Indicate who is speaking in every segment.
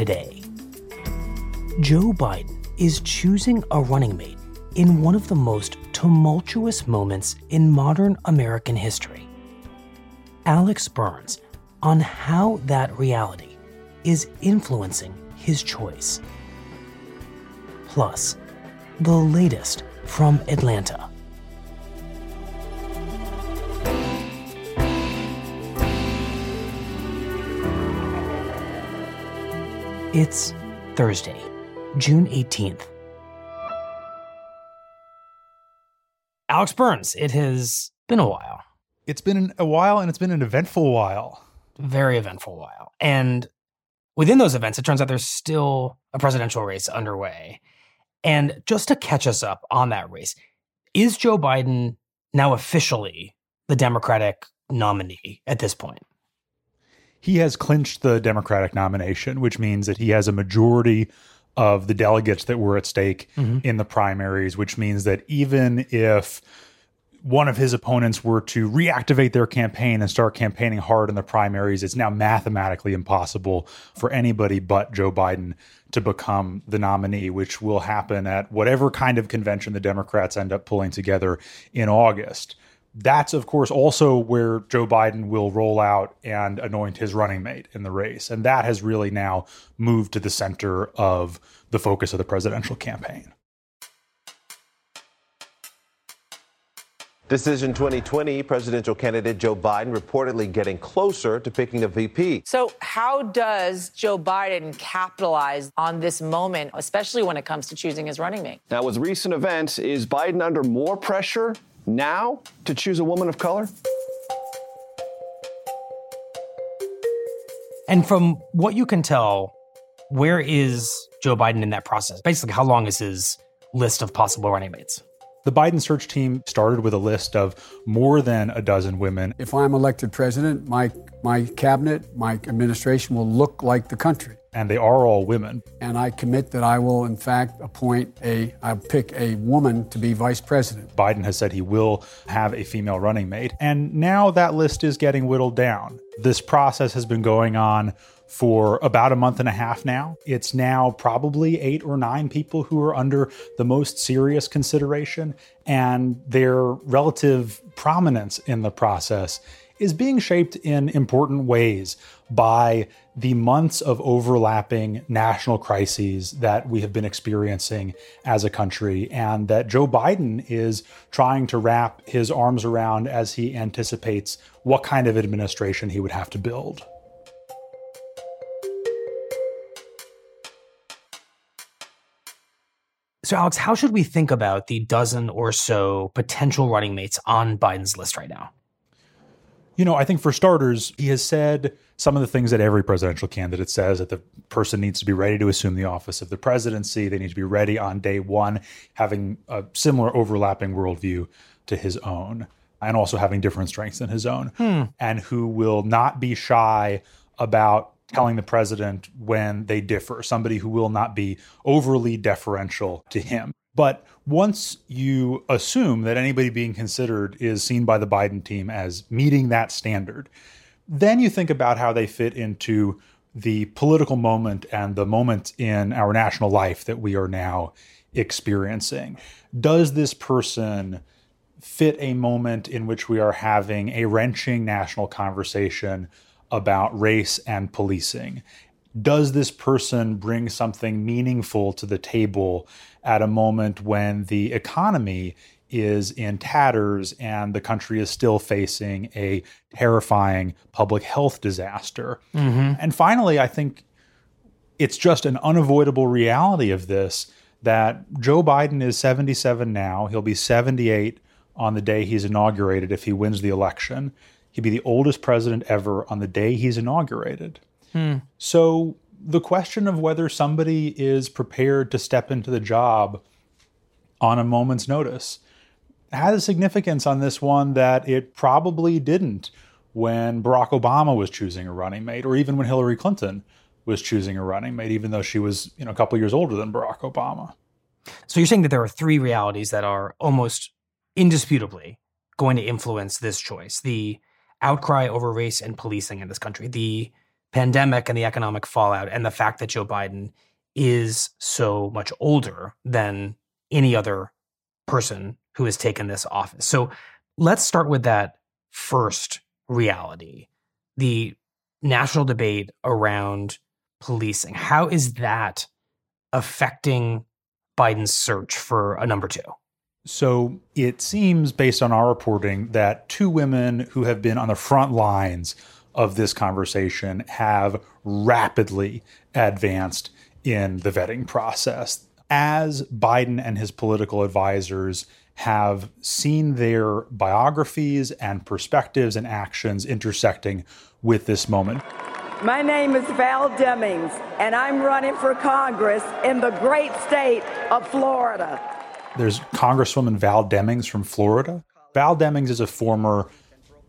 Speaker 1: Today, Joe Biden is choosing a running mate in one of the most tumultuous moments in modern American history. Alex Burns on how that reality is influencing his choice. Plus, the latest from Atlanta. It's Thursday, June 18th. Alex Burns, it has been a while.
Speaker 2: It's been a while and it's been an eventful while.
Speaker 1: Very eventful while. And within those events, it turns out there's still a presidential race underway. And just to catch us up on that race, is Joe Biden now officially the Democratic nominee at this point?
Speaker 2: He has clinched the Democratic nomination, which means that he has a majority of the delegates that were at stake mm-hmm. in the primaries, which means that even if one of his opponents were to reactivate their campaign and start campaigning hard in the primaries, it's now mathematically impossible for anybody but Joe Biden to become the nominee, which will happen at whatever kind of convention the Democrats end up pulling together in August that's of course also where Joe Biden will roll out and anoint his running mate in the race. And that has really now moved to the center of the focus of the presidential campaign.
Speaker 3: Decision 2020 presidential candidate Joe Biden reportedly getting closer to picking a VP.
Speaker 4: So, how does Joe Biden capitalize on this moment, especially when it comes to choosing his running mate?
Speaker 5: Now, with recent events, is Biden under more pressure now to choose a woman of color?
Speaker 1: And from what you can tell, where is Joe Biden in that process? Basically, how long is his list of possible running mates?
Speaker 2: The Biden search team started with a list of more than a dozen women.
Speaker 6: If I'm elected president, my my cabinet, my administration will look like the country
Speaker 2: and they are all women.
Speaker 6: And I commit that I will, in fact, appoint a, I'll pick a woman to be vice president.
Speaker 2: Biden has said he will have a female running mate. And now that list is getting whittled down. This process has been going on for about a month and a half now. It's now probably eight or nine people who are under the most serious consideration, and their relative prominence in the process is being shaped in important ways by the months of overlapping national crises that we have been experiencing as a country, and that Joe Biden is trying to wrap his arms around as he anticipates what kind of administration he would have to build.
Speaker 1: So, Alex, how should we think about the dozen or so potential running mates on Biden's list right now?
Speaker 2: You know, I think for starters, he has said some of the things that every presidential candidate says that the person needs to be ready to assume the office of the presidency. They need to be ready on day one, having a similar overlapping worldview to his own, and also having different strengths than his own, hmm. and who will not be shy about telling the president when they differ, somebody who will not be overly deferential to him. But once you assume that anybody being considered is seen by the Biden team as meeting that standard, then you think about how they fit into the political moment and the moment in our national life that we are now experiencing. Does this person fit a moment in which we are having a wrenching national conversation about race and policing? Does this person bring something meaningful to the table at a moment when the economy is in tatters and the country is still facing a terrifying public health disaster? Mm-hmm. And finally, I think it's just an unavoidable reality of this that Joe Biden is 77 now. He'll be 78 on the day he's inaugurated if he wins the election. He'd be the oldest president ever on the day he's inaugurated. Hmm. So the question of whether somebody is prepared to step into the job on a moment's notice has a significance on this one that it probably didn't when Barack Obama was choosing a running mate, or even when Hillary Clinton was choosing a running mate, even though she was you know a couple years older than Barack Obama.
Speaker 1: So you're saying that there are three realities that are almost indisputably going to influence this choice the outcry over race and policing in this country, the pandemic and the economic fallout, and the fact that Joe Biden is so much older than any other person who has taken this office. So let's start with that first reality the national debate around policing. How is that affecting Biden's search for a number two?
Speaker 2: So it seems, based on our reporting, that two women who have been on the front lines of this conversation have rapidly advanced in the vetting process. As Biden and his political advisors have seen their biographies and perspectives and actions intersecting with this moment.
Speaker 7: My name is Val Demings, and I'm running for Congress in the great state of Florida.
Speaker 2: There's Congresswoman Val Demings from Florida. Val Demings is a former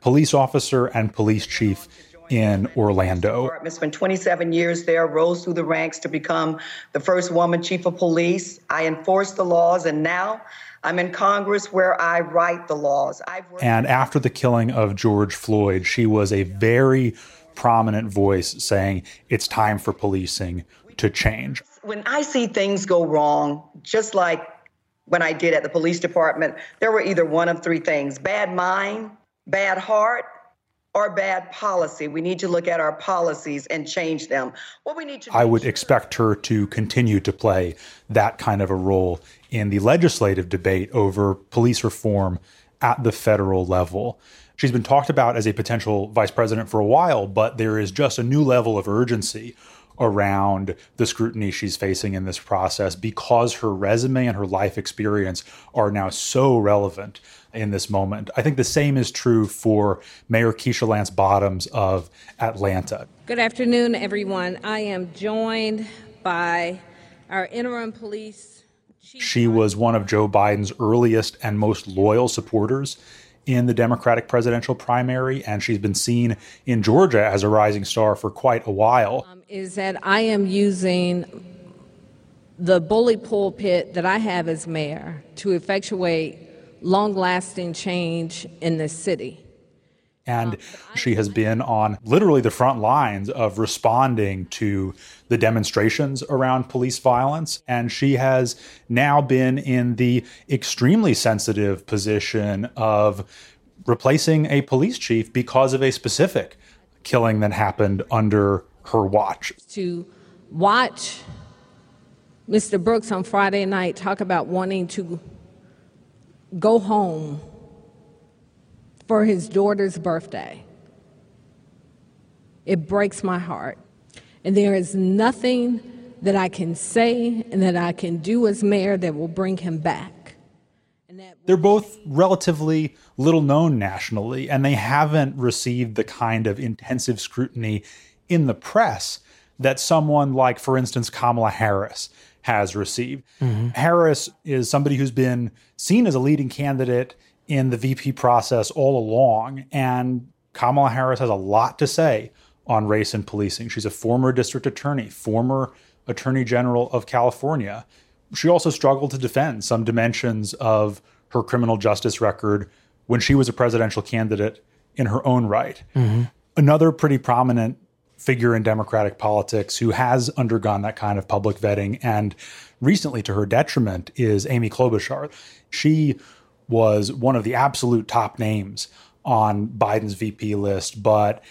Speaker 2: police officer and police chief in Orlando.
Speaker 7: Spent 27 years there, rose through the ranks to become the first woman chief of police. I enforced the laws, and now I'm in Congress where I write the laws. I've worked
Speaker 2: And after the killing of George Floyd, she was a very prominent voice saying it's time for policing to change.
Speaker 7: when I see things go wrong, just like when I did at the police department, there were either one of three things bad mind, bad heart, or bad policy. We need to look at our policies and change them. What we need to
Speaker 2: I would expect her to continue to play that kind of a role in the legislative debate over police reform at the federal level. She's been talked about as a potential vice president for a while, but there is just a new level of urgency around the scrutiny she's facing in this process because her resume and her life experience are now so relevant in this moment. I think the same is true for Mayor Keisha Lance Bottoms of Atlanta.
Speaker 8: Good afternoon, everyone. I am joined by our interim police. chief.
Speaker 2: She was one of Joe Biden's earliest and most loyal supporters in the Democratic presidential primary, and she's been seen in Georgia as a rising star for quite a while.
Speaker 8: Um, is that I am using the bully pulpit that I have as mayor to effectuate long lasting change in this city.
Speaker 2: And she has been on literally the front lines of responding to the demonstrations around police violence. And she has now been in the extremely sensitive position of replacing a police chief because of a specific killing that happened under her watch.
Speaker 8: To watch Mr. Brooks on Friday night talk about wanting to go home for his daughter's birthday. It breaks my heart. And there is nothing that I can say and that I can do as mayor that will bring him back.
Speaker 2: They're both relatively little known nationally, and they haven't received the kind of intensive scrutiny in the press that someone like, for instance, Kamala Harris has received. Mm-hmm. Harris is somebody who's been seen as a leading candidate in the VP process all along, and Kamala Harris has a lot to say on race and policing. She's a former district attorney, former attorney general of California. She also struggled to defend some dimensions of her criminal justice record when she was a presidential candidate in her own right. Mm-hmm. Another pretty prominent figure in Democratic politics who has undergone that kind of public vetting. And recently, to her detriment, is Amy Klobuchar. She was one of the absolute top names on Biden's VP list, but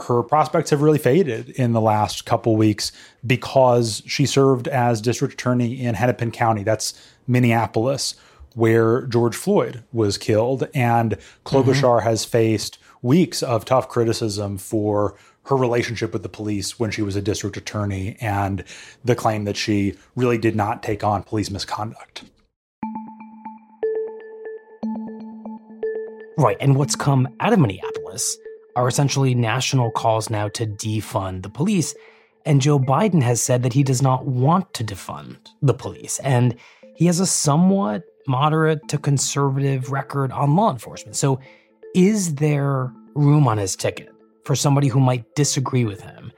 Speaker 2: her prospects have really faded in the last couple weeks because she served as district attorney in Hennepin County. That's Minneapolis, where George Floyd was killed. And Klobuchar mm-hmm. has faced weeks of tough criticism for her relationship with the police when she was a district attorney and the claim that she really did not take on police misconduct.
Speaker 1: Right. And what's come out of Minneapolis are essentially national calls now to defund the police. And Joe Biden has said that he does not want to defund the police. And he has a somewhat moderate to conservative record on law enforcement. So, is there room on his ticket for somebody who might disagree with him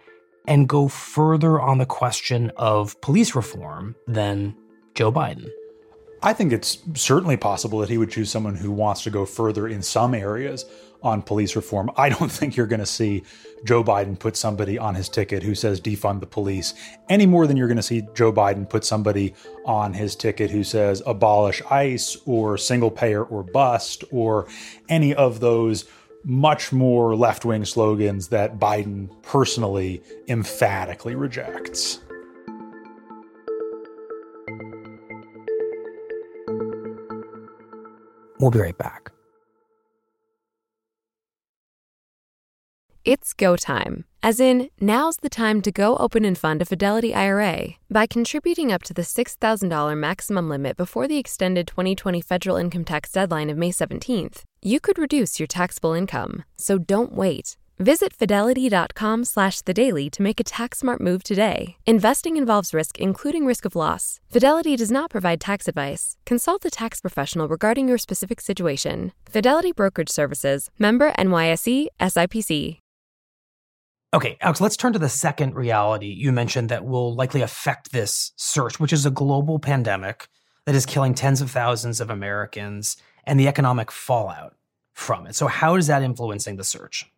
Speaker 1: and go further on the question of police reform than Joe Biden?
Speaker 2: I think it's certainly possible that he would choose someone who wants to go further in some areas on police reform. I don't think you're going to see Joe Biden put somebody on his ticket who says defund the police any more than you're going to see Joe Biden put somebody on his ticket who says abolish ICE or single payer or bust or any of those much more left wing slogans that Biden personally emphatically rejects.
Speaker 1: We'll be right back.
Speaker 9: It's go time, as in, now's the time to go open and fund a Fidelity IRA. By contributing up to the $6,000 maximum limit before the extended 2020 federal income tax deadline of May 17th, you could reduce your taxable income. So don't wait. Visit fidelity.com slash the daily to make a tax smart move today. Investing involves risk, including risk of loss. Fidelity does not provide tax advice. Consult a tax professional regarding your specific situation. Fidelity Brokerage Services, member NYSE, SIPC.
Speaker 1: Okay, Alex, let's turn to the second reality you mentioned that will likely affect this search, which is a global pandemic that is killing tens of thousands of Americans and the economic fallout from it. So, how is that influencing the search?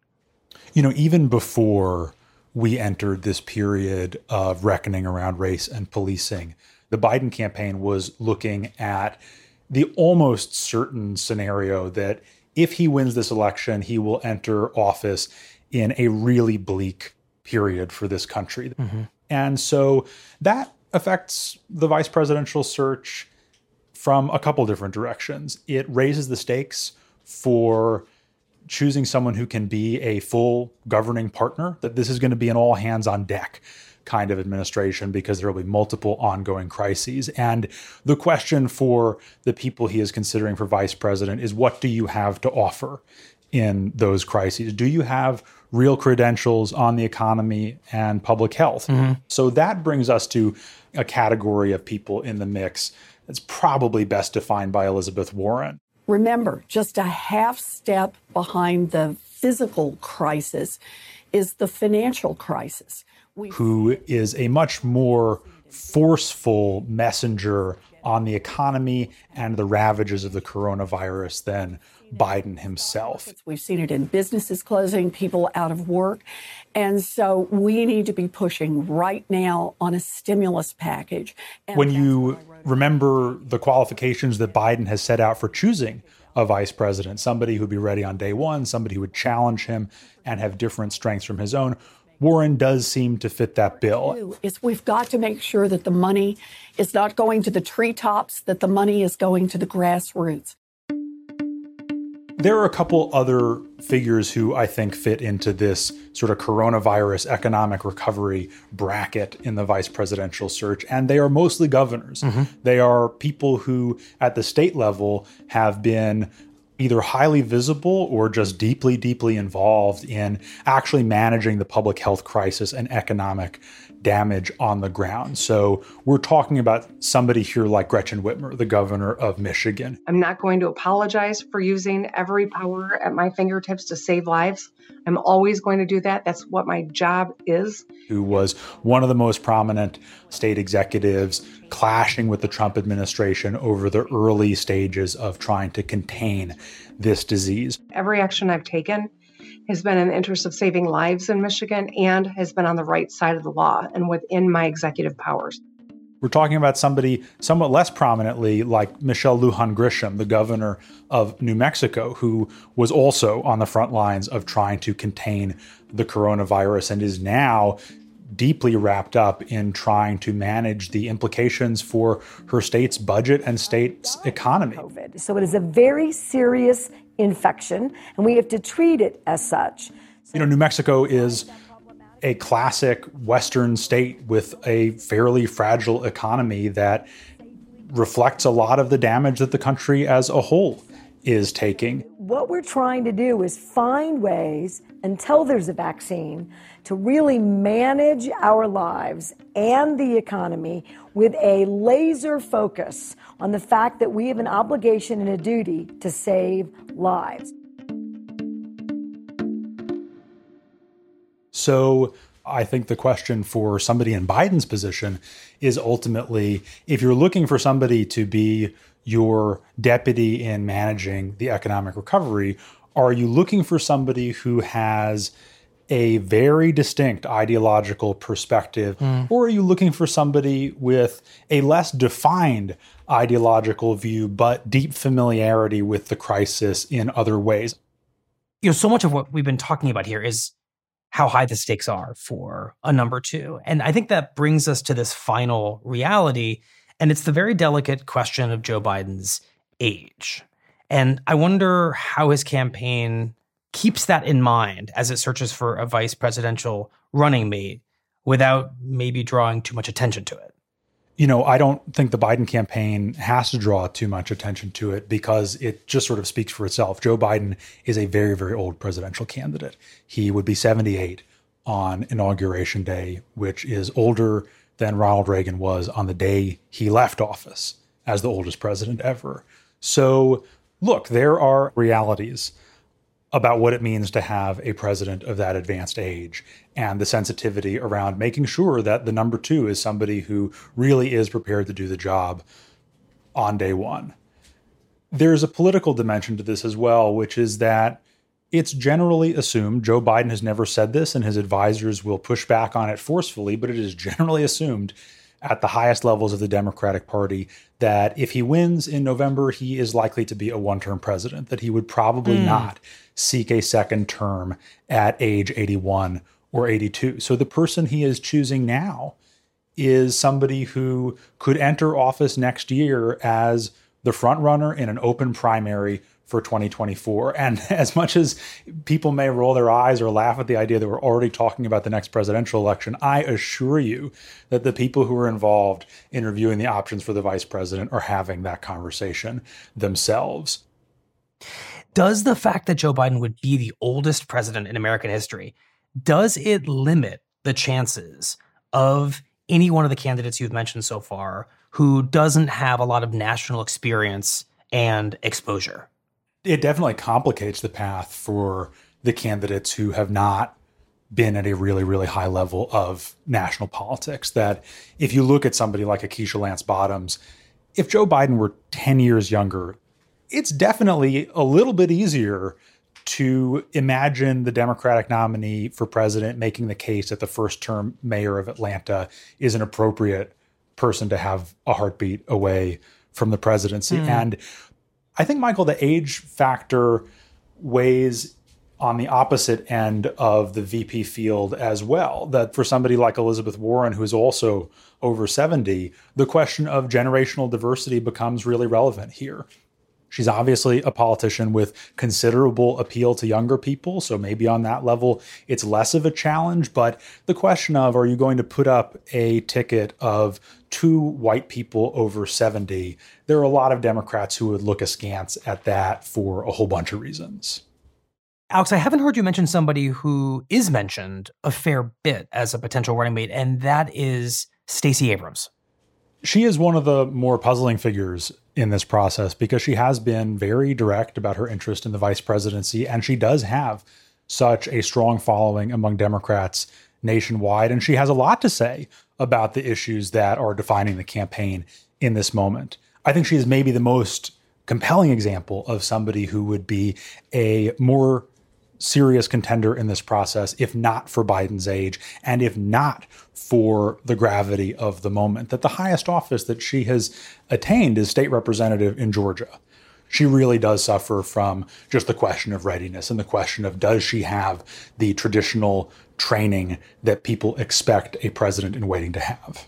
Speaker 2: You know, even before we entered this period of reckoning around race and policing, the Biden campaign was looking at the almost certain scenario that if he wins this election, he will enter office in a really bleak period for this country. Mm-hmm. And so that affects the vice presidential search from a couple different directions. It raises the stakes for choosing someone who can be a full governing partner, that this is going to be an all hands on deck kind of administration because there will be multiple ongoing crises. And the question for the people he is considering for vice president is what do you have to offer in those crises? Do you have real credentials on the economy and public health. Mm-hmm. So that brings us to a category of people in the mix that's probably best defined by Elizabeth Warren.
Speaker 10: Remember, just a half step behind the physical crisis is the financial crisis.
Speaker 2: We- who is a much more forceful messenger on the economy and the ravages of the coronavirus than Biden himself.
Speaker 10: We've seen it in businesses closing, people out of work. And so we need to be pushing right now on a stimulus package.
Speaker 2: And when you remember the qualifications that Biden has set out for choosing a vice president, somebody who'd be ready on day one, somebody who would challenge him and have different strengths from his own. Warren does seem to fit that bill.
Speaker 10: Is we've got to make sure that the money is not going to the treetops, that the money is going to the grassroots.
Speaker 2: There are a couple other figures who I think fit into this sort of coronavirus economic recovery bracket in the vice presidential search, and they are mostly governors. Mm-hmm. They are people who, at the state level, have been either highly visible or just deeply, deeply involved in actually managing the public health crisis and economic damage on the ground. So we're talking about somebody here like Gretchen Whitmer, the governor of Michigan.
Speaker 11: I'm not going to apologize for using every power at my fingertips to save lives. I'm always going to do that. That's what my job is.
Speaker 2: Who was one of the most prominent state executives clashing with the Trump administration over the early stages of trying to contain this disease.
Speaker 11: Every action I've taken has been in the interest of saving lives in Michigan and has been on the right side of the law and within my executive powers.
Speaker 2: We're talking about somebody somewhat less prominently, like Michelle Lujan Grisham, the governor of New Mexico, who was also on the front lines of trying to contain the coronavirus and is now deeply wrapped up in trying to manage the implications for her state's budget and state's economy.
Speaker 12: COVID. So it is a very serious infection, and we have to treat it as such.
Speaker 2: You know, New Mexico is a classic Western state with a fairly fragile economy that reflects a lot of the damage that the country as a whole is taking.
Speaker 12: What we're trying to do is find ways until there's a vaccine to really manage our lives and the economy with a laser focus on the fact that we have an obligation and a duty to save lives.
Speaker 2: So I think the question for somebody in Biden's position is ultimately if you're looking for somebody to be your deputy in managing the economic recovery, are you looking for somebody who has a very distinct ideological perspective, mm. or are you looking for somebody with a less defined ideological view, but deep familiarity with the crisis in other ways?
Speaker 1: You know, so much of what we've been talking about here is how high the stakes are for a number two. And I think that brings us to this final reality. And it's the very delicate question of Joe Biden's age. And I wonder how his campaign keeps that in mind as it searches for a vice presidential running mate without maybe drawing too much attention to it
Speaker 2: you know, I don't think the Biden campaign has to draw too much attention to it because it just sort of speaks for itself. Joe Biden is a very, very old presidential candidate. He would be 78 on Inauguration Day, which is older than Ronald Reagan was on the day he left office as the oldest president ever. So, look, there are realities about what it means to have a president of that advanced age and the sensitivity around making sure that the number two is somebody who really is prepared to do the job on day one. There's a political dimension to this as well, which is that it's generally assumed, Joe Biden has never said this, and his advisors will push back on it forcefully, but it is generally assumed at the highest levels of the Democratic Party that if he wins in November, he is likely to be a one term president, that he would probably mm. not seek a second term at age 81 or 82. So the person he is choosing now is somebody who could enter office next year as the front runner in an open primary for 2024. And as much as people may roll their eyes or laugh at the idea that we're already talking about the next presidential election, I assure you that the people who are involved in reviewing the options for the vice president are having that conversation themselves.
Speaker 1: Does the fact that Joe Biden would be the oldest president in American history does it limit the chances of any one of the candidates you've mentioned so far who doesn't have a lot of national experience and exposure?
Speaker 2: It definitely complicates the path for the candidates who have not been at a really, really high level of national politics. That if you look at somebody like a Keisha Lance Bottoms, if Joe Biden were 10 years younger, it's definitely a little bit easier to imagine the Democratic nominee for president making the case that the first term mayor of Atlanta is an appropriate person to have a heartbeat away from the presidency. Mm. And I think, Michael, the age factor weighs on the opposite end of the VP field as well. That for somebody like Elizabeth Warren, who is also over 70, the question of generational diversity becomes really relevant here. She's obviously a politician with considerable appeal to younger people. So maybe on that level, it's less of a challenge. But the question of are you going to put up a ticket of two white people over 70? There are a lot of Democrats who would look askance at that for a whole bunch of reasons.
Speaker 1: Alex, I haven't heard you mention somebody who is mentioned a fair bit as a potential running mate, and that is Stacey Abrams.
Speaker 2: She is one of the more puzzling figures in this process because she has been very direct about her interest in the vice presidency, and she does have such a strong following among Democrats nationwide. And she has a lot to say about the issues that are defining the campaign in this moment. I think she is maybe the most compelling example of somebody who would be a more serious contender in this process, if not for Biden's age, and if not for the gravity of the moment. That the highest office that she has attained is state representative in Georgia. She really does suffer from just the question of readiness and the question of does she have the traditional training that people expect a president in waiting to have.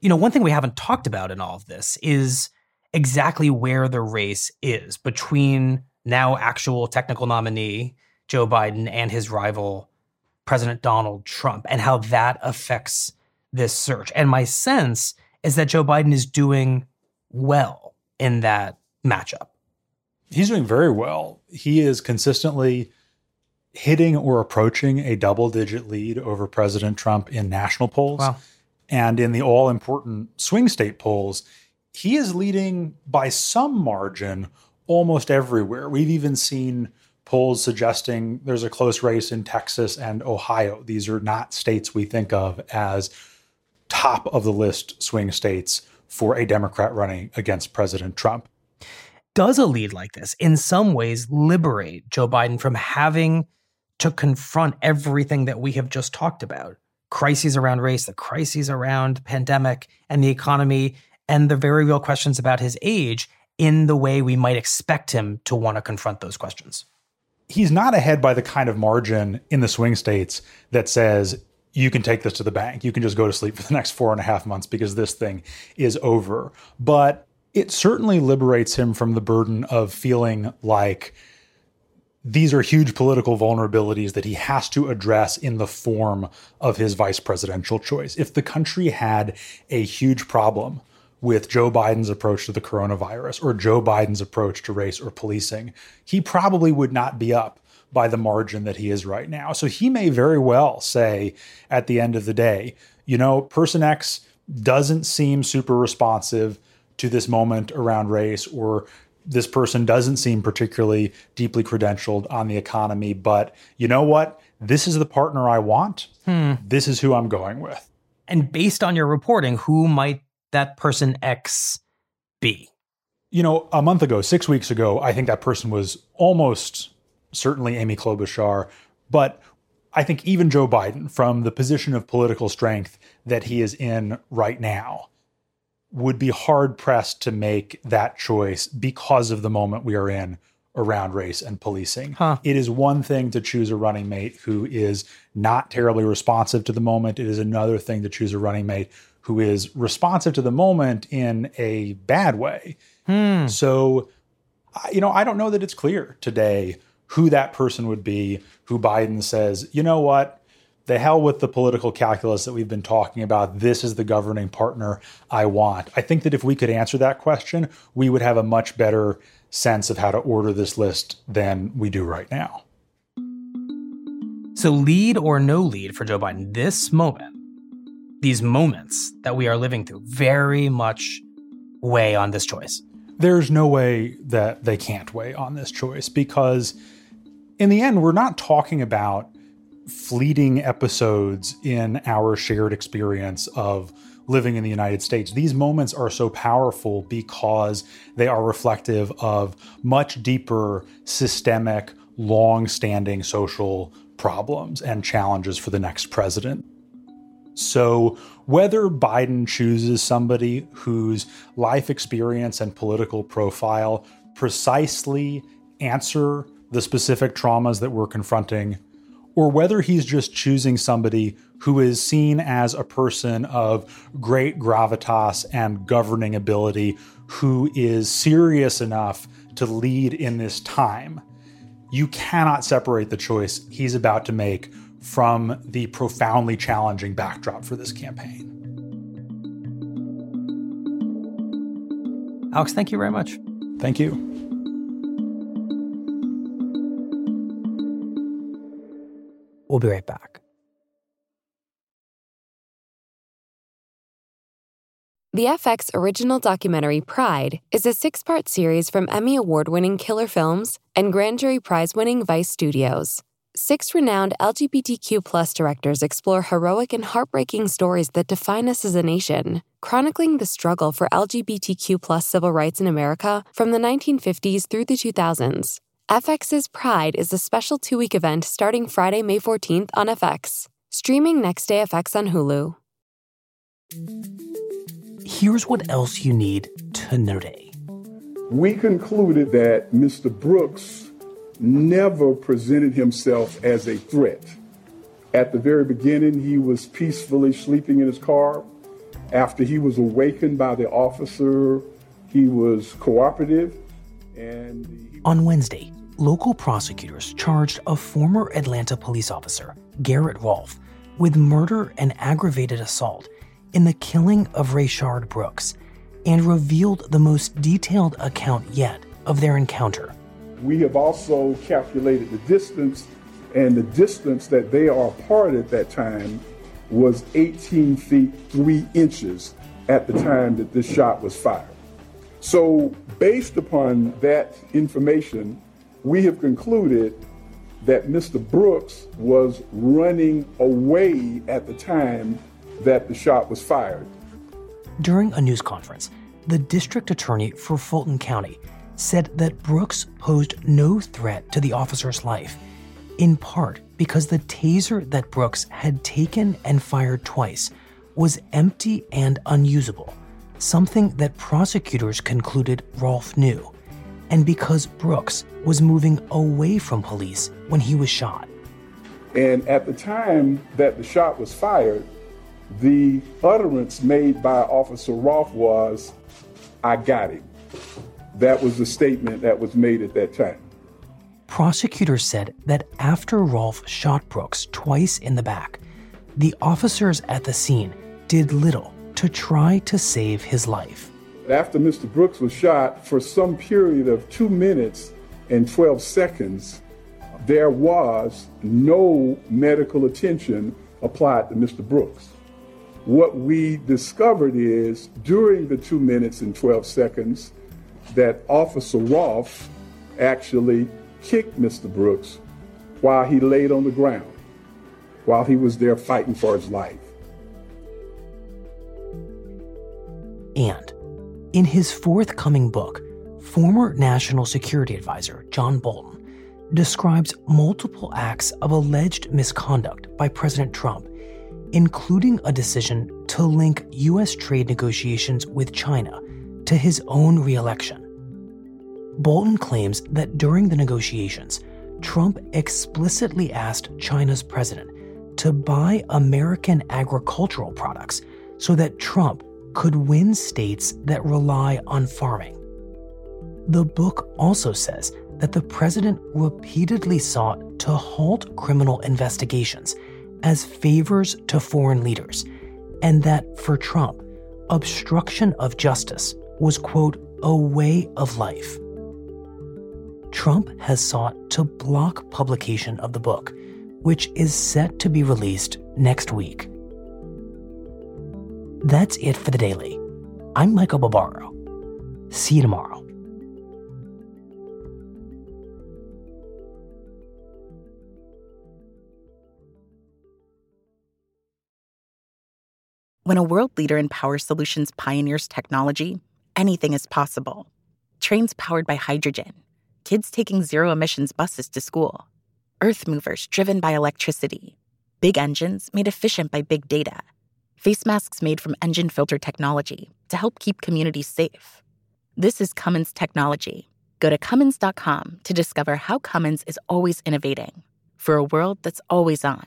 Speaker 1: You know, one thing we haven't talked about in all of this is exactly where the race is between now actual technical nominee Joe Biden and his rival President Donald Trump and how that affects this search. And my sense is that Joe Biden is doing well in that matchup.
Speaker 2: He's doing very well. He is consistently hitting or approaching a double digit lead over President Trump in national polls.
Speaker 1: Wow.
Speaker 2: And in the all important swing state polls, he is leading by some margin almost everywhere. We've even seen polls suggesting there's a close race in Texas and Ohio. These are not states we think of as top of the list swing states for a Democrat running against President Trump.
Speaker 1: Does a lead like this in some ways liberate Joe Biden from having to confront everything that we have just talked about? Crises around race, the crises around pandemic and the economy, and the very real questions about his age in the way we might expect him to want to confront those questions.
Speaker 2: He's not ahead by the kind of margin in the swing states that says you can take this to the bank. You can just go to sleep for the next four and a half months because this thing is over. But it certainly liberates him from the burden of feeling like these are huge political vulnerabilities that he has to address in the form of his vice presidential choice. If the country had a huge problem with Joe Biden's approach to the coronavirus or Joe Biden's approach to race or policing, he probably would not be up by the margin that he is right now. So he may very well say at the end of the day, you know, person X doesn't seem super responsive to this moment around race or this person doesn't seem particularly deeply credentialed on the economy, but you know what? This is the partner I want.
Speaker 1: Hmm.
Speaker 2: This is who I'm going with.
Speaker 1: And based on your reporting, who might that person X be?
Speaker 2: You know, a month ago, six weeks ago, I think that person was almost certainly Amy Klobuchar, but I think even Joe Biden, from the position of political strength that he is in right now, would be hard pressed to make that choice because of the moment we are in around race and policing.
Speaker 1: Huh.
Speaker 2: It is one thing to choose a running mate who is not terribly responsive to the moment. It is another thing to choose a running mate who is responsive to the moment in a bad way.
Speaker 1: Hmm.
Speaker 2: So, you know, I don't know that it's clear today who that person would be who Biden says, you know what? the hell with the political calculus that we've been talking about. This is the governing partner I want. I think that if we could answer that question, we would have a much better sense of how to order this list than we do right now.
Speaker 1: So, lead or no lead for Joe Biden, this moment, these moments that we are living through, very much weigh on this choice.
Speaker 2: There's no way that they can't weigh on this choice because, in the end, we're not talking about fleeting episodes in our shared experience of living in the United States. These moments are so powerful because they are reflective of much deeper, systemic, long standing social problems and challenges for the next president. So, whether Biden chooses somebody whose life experience and political profile precisely answer the specific traumas that we're confronting or whether he's just choosing somebody who is seen as a person of great gravitas and governing ability who is serious enough to lead in this time. You cannot separate the choice he's about to make from the profoundly challenging backdrop for this campaign.
Speaker 1: Alex, thank you very much.
Speaker 2: Thank you.
Speaker 1: We'll be right back.
Speaker 9: The FX original documentary Pride is a six part series from Emmy Award winning Killer Films and Grand Jury Prize winning Vice Studios. Six renowned LGBTQ plus directors explore heroic and heartbreaking stories that define us as a nation, chronicling the struggle for LGBTQ plus civil rights in America from the 1950s through the 2000s. FX's Pride is a special two week event starting Friday, May 14th on FX, streaming next day FX on Hulu.
Speaker 1: Here's what else you need to know today.
Speaker 13: We concluded that Mr. Brooks never presented himself as a threat. At the very beginning, he was peacefully sleeping in his car. After he was awakened by the officer, he was cooperative. And
Speaker 1: on Wednesday, local prosecutors charged a former Atlanta police officer, Garrett Rolfe, with murder and aggravated assault in the killing of Rayshard Brooks and revealed the most detailed account yet of their encounter.
Speaker 13: We have also calculated the distance, and the distance that they are apart at that time was 18 feet 3 inches at the time that this shot was fired. So, based upon that information, we have concluded that Mr. Brooks was running away at the time that the shot was fired.
Speaker 1: During a news conference, the district attorney for Fulton County said that Brooks posed no threat to the officer's life, in part because the taser that Brooks had taken and fired twice was empty and unusable, something that prosecutors concluded Rolfe knew, and because Brooks was moving away from police when he was shot.
Speaker 13: And at the time that the shot was fired, the utterance made by Officer Rolfe was, I got him. That was the statement that was made at that time.
Speaker 1: Prosecutors said that after Rolfe shot Brooks twice in the back, the officers at the scene did little to try to save his life.
Speaker 13: After Mr. Brooks was shot, for some period of two minutes and 12 seconds, there was no medical attention applied to Mr. Brooks. What we discovered is during the two minutes and 12 seconds that Officer Rolfe actually kicked Mr. Brooks while he laid on the ground, while he was there fighting for his life.
Speaker 1: And in his forthcoming book, former National Security Advisor John Bolton describes multiple acts of alleged misconduct by President Trump, including a decision to link U.S. trade negotiations with China to his own reelection. Bolton claims that during the negotiations, Trump explicitly asked China's president to buy American agricultural products so that Trump could win states that rely on farming. The book also says that the president repeatedly sought to halt criminal investigations as favors to foreign leaders, and that for Trump, obstruction of justice was, quote, a way of life. Trump has sought to block publication of the book, which is set to be released next week. That's it for the daily. I'm Michael Barbaro. See you tomorrow.
Speaker 14: When a world leader in power solutions pioneers technology, anything is possible. Trains powered by hydrogen, kids taking zero emissions buses to school, earth movers driven by electricity, big engines made efficient by big data face masks made from engine filter technology to help keep communities safe. This is Cummins technology. Go to Cummins.com to discover how Cummins is always innovating for a world that's always on.